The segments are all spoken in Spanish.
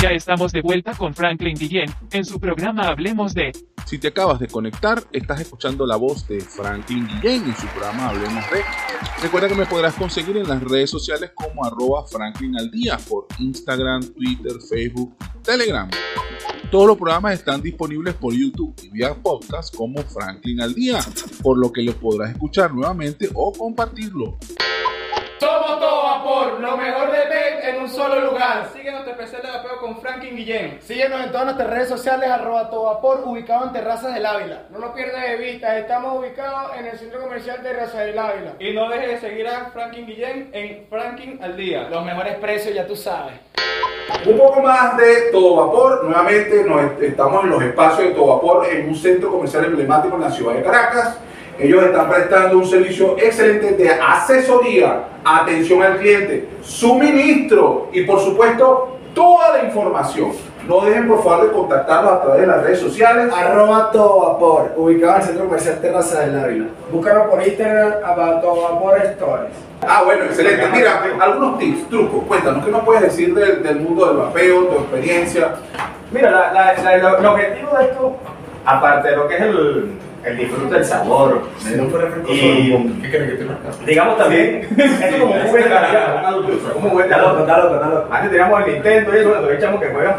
Ya estamos de vuelta con Franklin Guillén en su programa Hablemos de. Si te acabas de conectar, estás escuchando la voz de Franklin Guillén en su programa Hablemos de. Recuerda que me podrás conseguir en las redes sociales como arroba Franklin al día por Instagram, Twitter, Facebook, Telegram. Todos los programas están disponibles por YouTube y vía podcast como Franklin al día, por lo que los podrás escuchar nuevamente o compartirlo. Somos todo vapor, lo mejor solo lugar. Sigue nuestro especial de vapeo con Franklin Guillén. Síguenos en todas nuestras redes sociales, arroba todo vapor, ubicado en Terrazas del Ávila. No lo pierdas de vista, estamos ubicados en el centro comercial de Terrazas del Ávila. Y no dejes de seguir a Franklin Guillén en Franklin al día. Los mejores precios, ya tú sabes. Un poco más de Todo Vapor, nuevamente nos estamos en los espacios de Todo Vapor en un centro comercial emblemático en la ciudad de Caracas. Ellos están prestando un servicio excelente de asesoría, atención al cliente, suministro y por supuesto toda la información. No dejen por favor de contactarlos a través de las redes sociales. Arroba todo vapor, ubicado en el centro comercial Terraza del Ávila. Búscanos por Instagram a Todo Vapor Stories. Ah, bueno, excelente. Mira, algunos tips, trucos, cuéntanos, ¿qué nos puedes decir del, del mundo del vapeo, tu experiencia? Mira, la- la- la- lo- el objetivo de esto, aparte de lo que es el, el disfrute del sabor, y digamos también, esto es como un juguete como un juguete de adulto. Antes teníamos el Nintendo y eso, nosotros echamos que juegan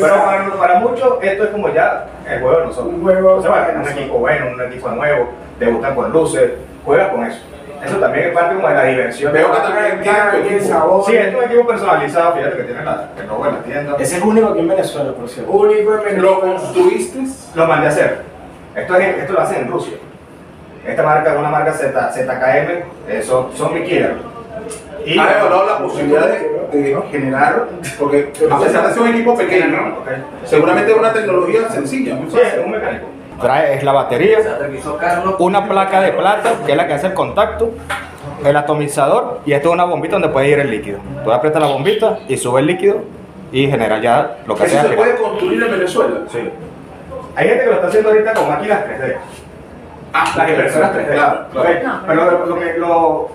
pero para, para muchos esto es como ya el juego de nosotros. Un juego, O sea, un equipo bueno, un equipo nuevo, te gustan con luces, juegas con eso. Eso también es parte como de la diversión. Veo que también tienes tu Tiene equipo. sabor. Sí, esto es un equipo personalizado, fíjate que tiene la, el logo de la tienda. Ese es único aquí en Venezuela, por cierto. Único en ¿Lo Venezuela. construiste? Lo mandé a hacer. Esto, es, esto lo hacen en Rusia. Esta marca es una marca Z, ZKM, eh, son, son mi killer. Y ¿Has evaluado la posibilidad de, de generar? Porque a pesar de ser un equipo pequeño, Ok. seguramente es una tecnología sencilla, muy Sí, es fácil. un mecánico. Trae es la batería, una placa de plata, que es la que hace el contacto, el atomizador, y esto es una bombita donde puede ir el líquido. Tú aprietas la bombita y sube el líquido y genera ya lo que ¿Eso sea. se puede construir en Venezuela? Sí. Hay gente que lo está haciendo ahorita con máquinas 3D. Ah, Las impresoras 3D. Claro, claro. Ok, Pero lo, lo que, lo,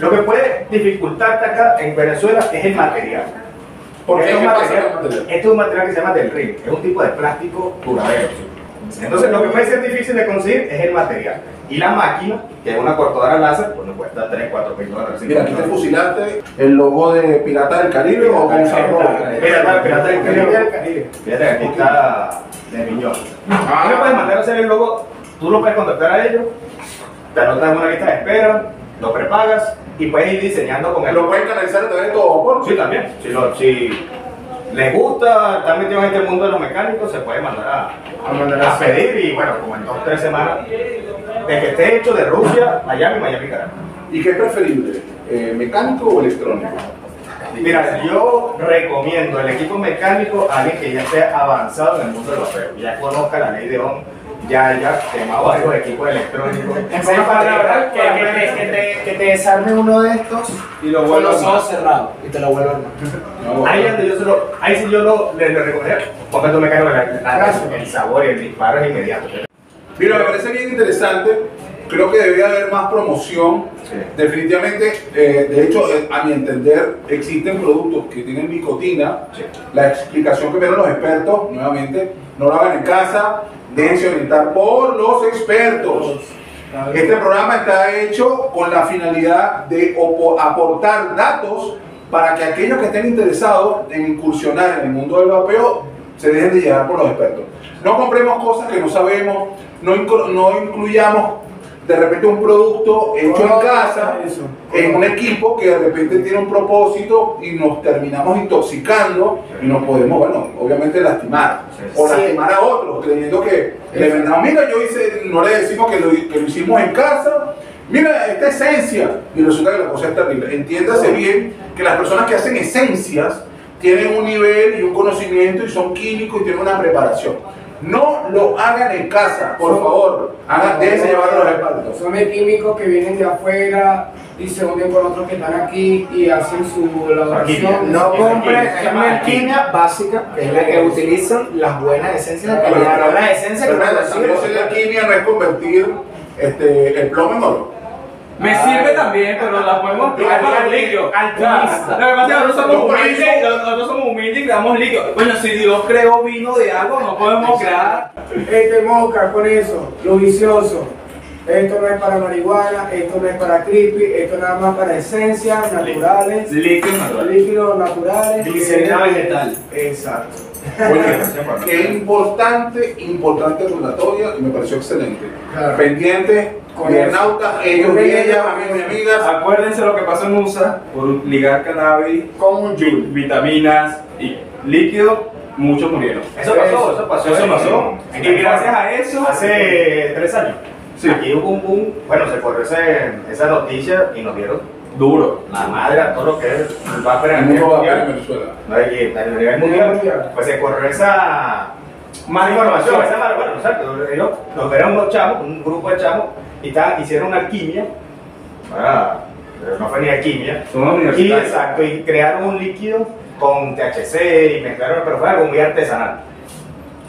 lo que puede dificultarte acá en Venezuela es el material. ¿Por qué? Este es un ¿Qué pasa material- con el material? Este es un material que se llama del ring, es un tipo de plástico duradero. Entonces lo que puede ser difícil de conseguir es el material. Y la máquina, que es una cortadora láser, pues nos cuesta 3, 4 mil dólares. Mira, aquí te fusilaste el logo de Pirata del Caribe o Gonzalo el pirata del Pirata del Caribe. Fíjate que aquí está de Miñón. Ah. Tú le puedes mandar a hacer el logo, tú lo puedes contactar a ellos, te anotas en una lista de espera, lo prepagas y puedes ir diseñando con el Lo pueden canalizar a través de todo. Sí, también. Si, lo- si les gusta, están metidos en este mundo de los mecánicos, se puede mandar a, A mandar a a pedir y bueno, como en dos o tres semanas, de que esté hecho de Rusia, Miami, Miami, Caracas. ¿Y qué es preferible? eh, ¿Mecánico o electrónico? Mira, yo recomiendo el equipo mecánico a alguien que ya esté avanzado en el mundo del vapeo, ya conozca la ley de ON, ya haya quemado varios equipos electrónicos. En pocas palabras, que, que te, que, te, que te desarme uno de estos Y lo con vuelvo los a ojos cerrados y te lo vuelvo a armar. No, Ahí, donde yo se lo, ahí sí yo lo, le, le recomendaría, ponga tu mecánico, la- la- el sabor y el disparo es inmediato. Mira, me parece bien interesante. Creo que debería haber más promoción. Sí. Definitivamente, eh, de hecho, eh, a mi entender, existen productos que tienen nicotina. Sí. La explicación que me dieron los expertos, nuevamente, no lo hagan en casa, déjense orientar por los expertos. Este programa está hecho con la finalidad de aportar datos para que aquellos que estén interesados en incursionar en el mundo del vapeo se dejen de llevar por los expertos. No compremos cosas que no sabemos, no incluyamos de repente un producto hecho en casa, en un equipo que de repente tiene un propósito y nos terminamos intoxicando y nos podemos, bueno, obviamente lastimar o lastimar a otros creyendo que le vendrán, mira, yo hice, no le decimos que lo, que lo hicimos en casa, mira, esta esencia y resulta que la cosa es terrible. Entiéndase bien que las personas que hacen esencias tienen un nivel y un conocimiento y son químicos y tienen una preparación. No lo hagan en casa, por favor. Hagan, déjense llevar a los expertos. Son de químicos que vienen de afuera y se unen con otros que están aquí y hacen su elaboración. No compres Se llama alquimia básica, que es la que utilizan las buenas esencias de calidad. Las esencias que Pero, te pero, también hacer la alquimia no es convertir este, el plomo en oro. Me sirve también, pero la podemos aplicar para los líquidos. Lo que pasa es que nosotros somos humildes, nosotros somos humildes y creamos líquidos. Bueno, si Dios creó vino de agua, no podemos crear. Este moca con eso, lo vicioso. Esto no es para marihuana, esto no es para creepy, esto nada más para esencias naturales, Líquidos naturales. líquidos naturales. Glicerina vegetal. Exacto. Oye, qué importante, importante relatoria y me pareció excelente. Claro. Pendientes, Con internautas, ellos y ellas, amigos y amigas. Acuérdense lo que pasó en USA por ligar cannabis, Con vitaminas y líquido, muchos murieron. Eso pasó, eso pasó. Eso pasó. Y gracias a eso, Hace tres años. Sí. Aquí hubo un boom. Bueno, se corrió esa noticia y nos dieron duro. la madre a todo lo que es el vapor El en mundo va a mundial. en Venezuela. A nivel mundial. Pues se corrió esa Más información. Esa mala, bueno, exacto. Ellos nos eran unos chamos, un grupo de chamos, y hicieron alquimia. Ah, pero no fue ni alquimia. Y exacto, y crearon un líquido con THC y mezclaron, pero fue algo muy artesanal.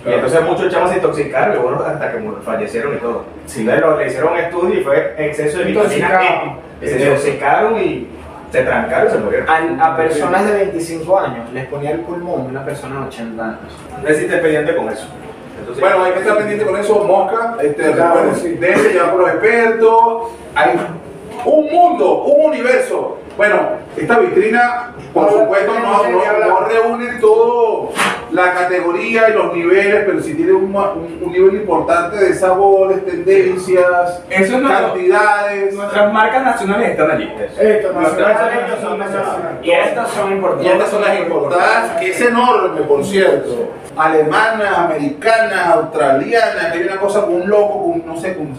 Y entonces muchos chavos se intoxicaron y bueno, hasta que fallecieron y todo. Sí. Entonces lo- le hicieron un estudio y fue exceso de vitamina Intoxicado. E. Se intoxicaron y se trancaron y se murieron. A, a personas de 25 años les ponía el pulmón de una persona de 80 años. Necesité pendiente con eso. Entonces, Bueno, hay que estar pendiente con eso, Mosca. Este, Claro, recuerden, sí. déjense llevar por los expertos. Hay un mundo, un universo. Bueno, esta vitrina, por No, supuesto, no, no, no, reúne todo la categoría y los niveles, pero sí tiene un, un- un nivel importante de sabores, tendencias, Eso es nuestro- cantidades. Nuestras marcas nacionales están allí. Esto, nacionales son nacional. Y estas son Y importantes. estas son las importadas, que es enorme, por cierto. Alemanas, americanas, australianas, que hay una cosa con un loco, con no sé, con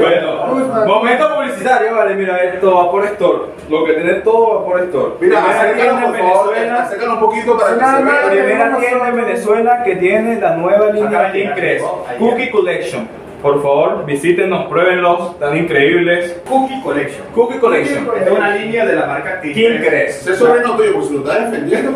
Bueno, momento publicitario, vale, mira, esto va por Store. Lo que tiene todo va por Store. Mira, acércanos por favor, un poquito para que se vea. Primera tienda en Venezuela que tiene la nueva línea King. Cookie Collection. Por favor, visítenos, pruébenlos, están increíbles. Cookie Collection. Cookie Collection. Esta es una línea de la marca. Crest. Ese es sobrino tuyo, porque se lo está defendiendo.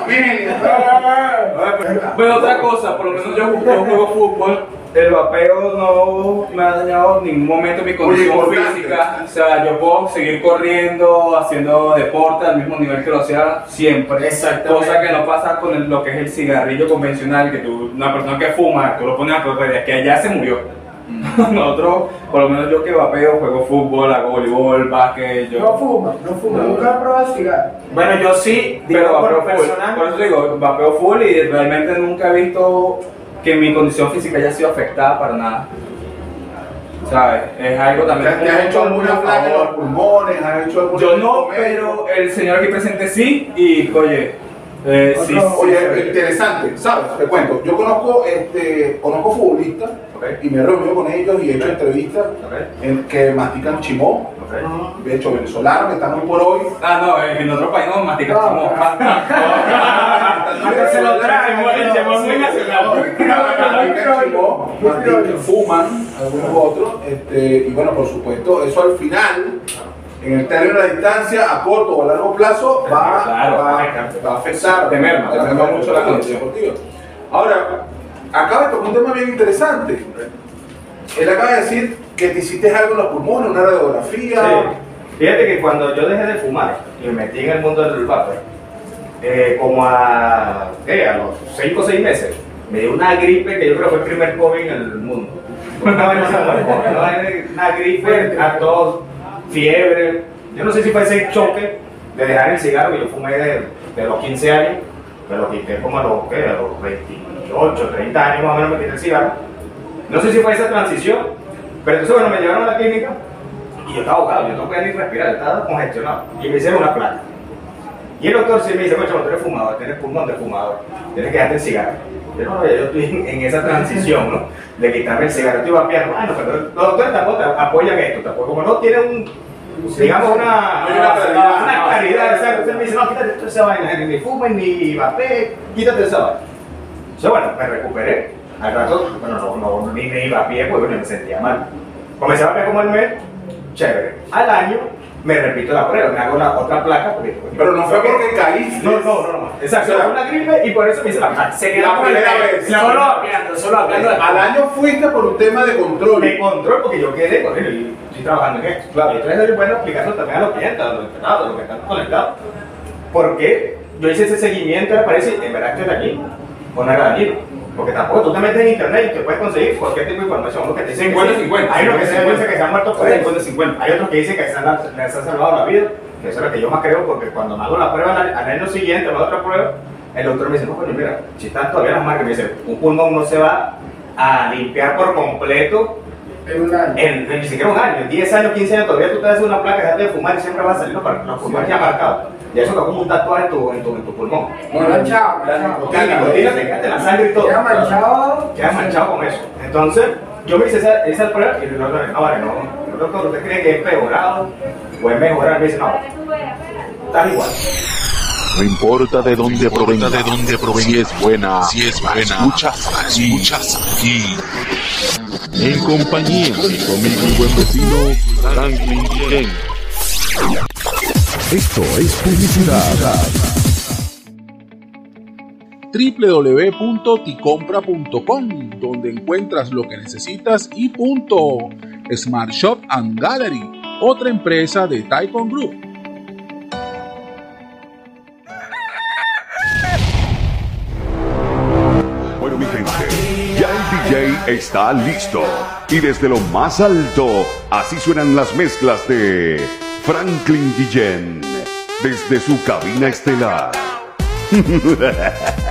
Familia. Bueno, otra cosa, por lo menos yo, yo juego fútbol. El vapeo no me ha dañado en ningún momento mi condición física. O sea, yo puedo seguir corriendo, haciendo deporte al mismo nivel que lo hacía siempre. Exactamente. Cosa que no pasa con el- lo que es el cigarrillo convencional, que tú, una persona que fuma, tú lo pones a correr, que allá se murió. Nosotros, por lo menos yo que vapeo, juego fútbol, hago voleibol, básquet, yo... No fuma, no fuma, nunca he probado cigarro. Bueno, yo sí, digo Pero por vapeo full. personal. Por eso digo, vapeo full y realmente nunca he visto que mi condición física haya sido afectada para nada. ¿Sabes? Es algo ¿Te, también. te has hecho alguna placa en los pulmones? ¿Has hecho algún Yo no, pero el señor aquí presente sí, y oye, eh, sí, Otro- sí, Oye, sí. interesante, ¿sabes? Te cuento. Yo conozco, este, conozco futbolistas Y me he reunido con ellos y he hecho entrevistas en que mastican chimó. Ok. De hecho, venezolanos que están hoy por hoy. Ah, no, en otro país no mastica No, chimo. están se lo trae, Chimo es- muy nacional. Mastican chimó, mastican, fuman, algunos otros. Este, y bueno, por supuesto, eso al final, en el término de la distancia, a corto o a largo plazo, va, Claro, va, va a afectar. Te merma, te merma mucho la condición. deportiva. Ahora, acaba de tocar un tema bien interesante. Él acaba de decir que te hiciste algo en los pulmones, una radiografía. Sí. Fíjate que cuando yo dejé de fumar y me metí en el mundo del vapor, eh, como a, a los 5 o 6 meses, me dio una gripe que yo creo que fue el primer COVID en el mundo. Una gripe, a todos, fiebre. Yo no sé si fue ese choque de dejar el cigarro que yo fumé de, los 15 años, me lo quité como a los, ¿qué? a los 28, 30 años más o menos me quité el cigarro. No sé si fue esa transición, pero entonces bueno, me llevaron a la clínica y yo estaba ahogado, yo no podía ni respirar, estaba congestionado. Y me hicieron una placa. Y el doctor sí me dice, bueno, tú eres fumador, tienes pulmón de fumador, tienes que dejarte el cigarro. Yo no, yo estoy en, esa transición, ¿no? De quitarme el cigarro, estoy vapeando. Bueno, pero los doctores tampoco te apoyan esto, tampoco, como no tienen un, digamos, una, una claridad. exacto. Entonces me dice, no, quítate toda esa vaina, ni fumes, ni vapee, quítate esa vaina. Entonces, bueno, me recuperé. Al rato, bueno, no, no, ni me iba a pie, pues bueno, me sentía mal. Comencé a vapear como el mes, chévere. Al año me repito la prueba, me hago la otra placa. Porque, Pero no fue porque caíste. No, no, no, no. Exacto, O sea, una gripe y por eso me hice la placa. Se quedó La primera vez. La solo hablando, solo hablando. Al año fuiste por un tema de control. Me control porque yo quedé con él y estoy trabajando en esto. Claro. Y entonces es bueno explicarlo también a los clientes, a los entrenados, a los que están conectados. Porque yo hice ese seguimiento, me parece, en verdad estoy aquí, Porque tampoco tú te metes en internet y te puedes conseguir cualquier tipo de información. Uno que te dicen que 50, sí. 50. Hay unos que se 50. dicen que se han muerto por eso. 50, 50. Hay otros que dicen que se han, les ha salvado la vida. Que eso es lo que yo más creo, porque cuando me hago la prueba al, año siguiente, la otra prueba, el doctor me dice, no, coño, mira, si están todavía las marcas, me dice, un pulmón no se va a limpiar por completo En un año. en, en ni siquiera un año, en 10 años, 15 años, todavía tú te haces una placa, dejaste de fumar y siempre va a salir los, los pulmones ya marcados. Y eso es como un tatuaje en tu, en tu, en tu pulmón. Manchado, La manchado. nicotina, nicotina, te la sangre y todo. Queda manchado. Quedas manchado con eso. Entonces, yo me hice esa, esa prueba y el doctor no, vale, no, no, doctor, ¿usted cree que es peorado o es mejorado? Me dice, no, estás igual. No importa de dónde provenga, de dónde provenga, si es buena, si es buena, escuchas aquí, escuchas aquí. En compañía de y buen vecino Franklin Guillén. Esto es publicidad. www.ticompra.com donde encuentras lo que necesitas y punto. Smart Shop and Gallery, otra empresa de Taikon Group. Bueno, mi gente, ya el DJ está listo. Y desde lo más alto, así suenan las mezclas de Franklin Guillén. Desde su cabina estelar.